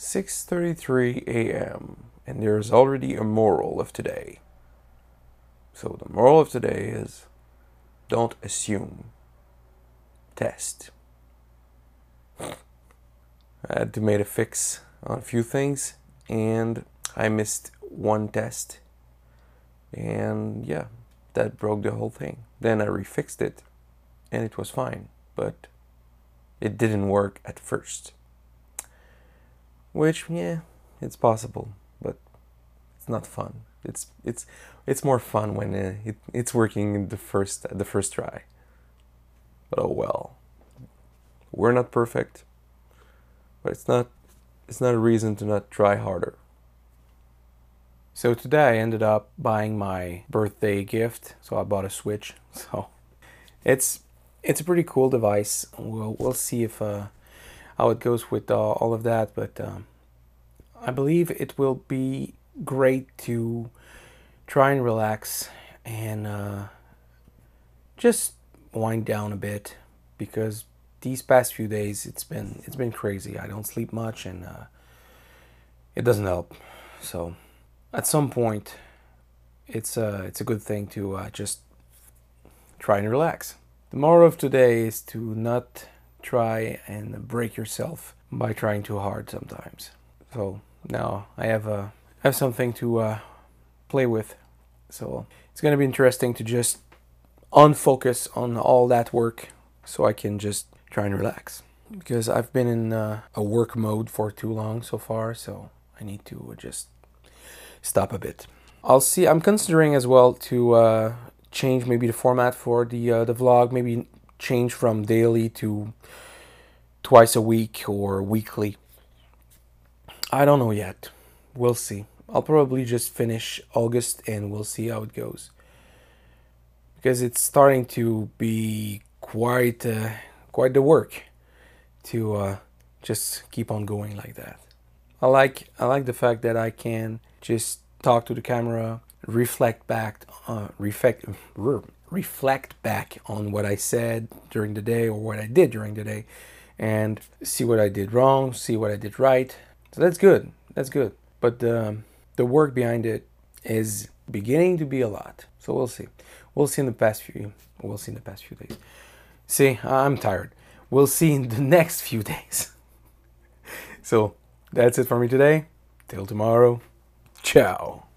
6:33 a.m. and there is already a moral of today. So the moral of today is don't assume. Test. I had to make a fix on a few things and I missed one test. And yeah, that broke the whole thing. Then I refixed it and it was fine, but it didn't work at first. Which, yeah, it's possible, but it's not fun. It's it's it's more fun when uh, it, it's working the first the first try. But oh well. We're not perfect, but it's not it's not a reason to not try harder. So today I ended up buying my birthday gift. So I bought a Switch. So it's it's a pretty cool device. We'll we'll see if uh, how it goes with uh, all of that. But um, I believe it will be great to try and relax and uh, just wind down a bit because these past few days it's been it's been crazy. I don't sleep much and uh, it doesn't help. So at some point, it's uh, it's a good thing to uh, just try and relax. The moral of today is to not try and break yourself by trying too hard sometimes. So now I have a uh, have something to uh, play with. So it's gonna be interesting to just unfocus on all that work, so I can just try and relax. Because I've been in uh, a work mode for too long so far, so I need to just stop a bit. I'll see. I'm considering as well to uh, change maybe the format for the uh, the vlog. Maybe change from daily to twice a week or weekly. I don't know yet. We'll see. I'll probably just finish August and we'll see how it goes. Because it's starting to be quite uh, quite the work to uh, just keep on going like that. I like I like the fact that I can just talk to the camera, reflect back, uh, reflect, reflect back on what I said during the day or what I did during the day, and see what I did wrong, see what I did right, so that's good. That's good. But the the work behind it is beginning to be a lot. So we'll see. We'll see in the past few. We'll see in the past few days. See, I'm tired. We'll see in the next few days. so that's it for me today. Till tomorrow. Ciao.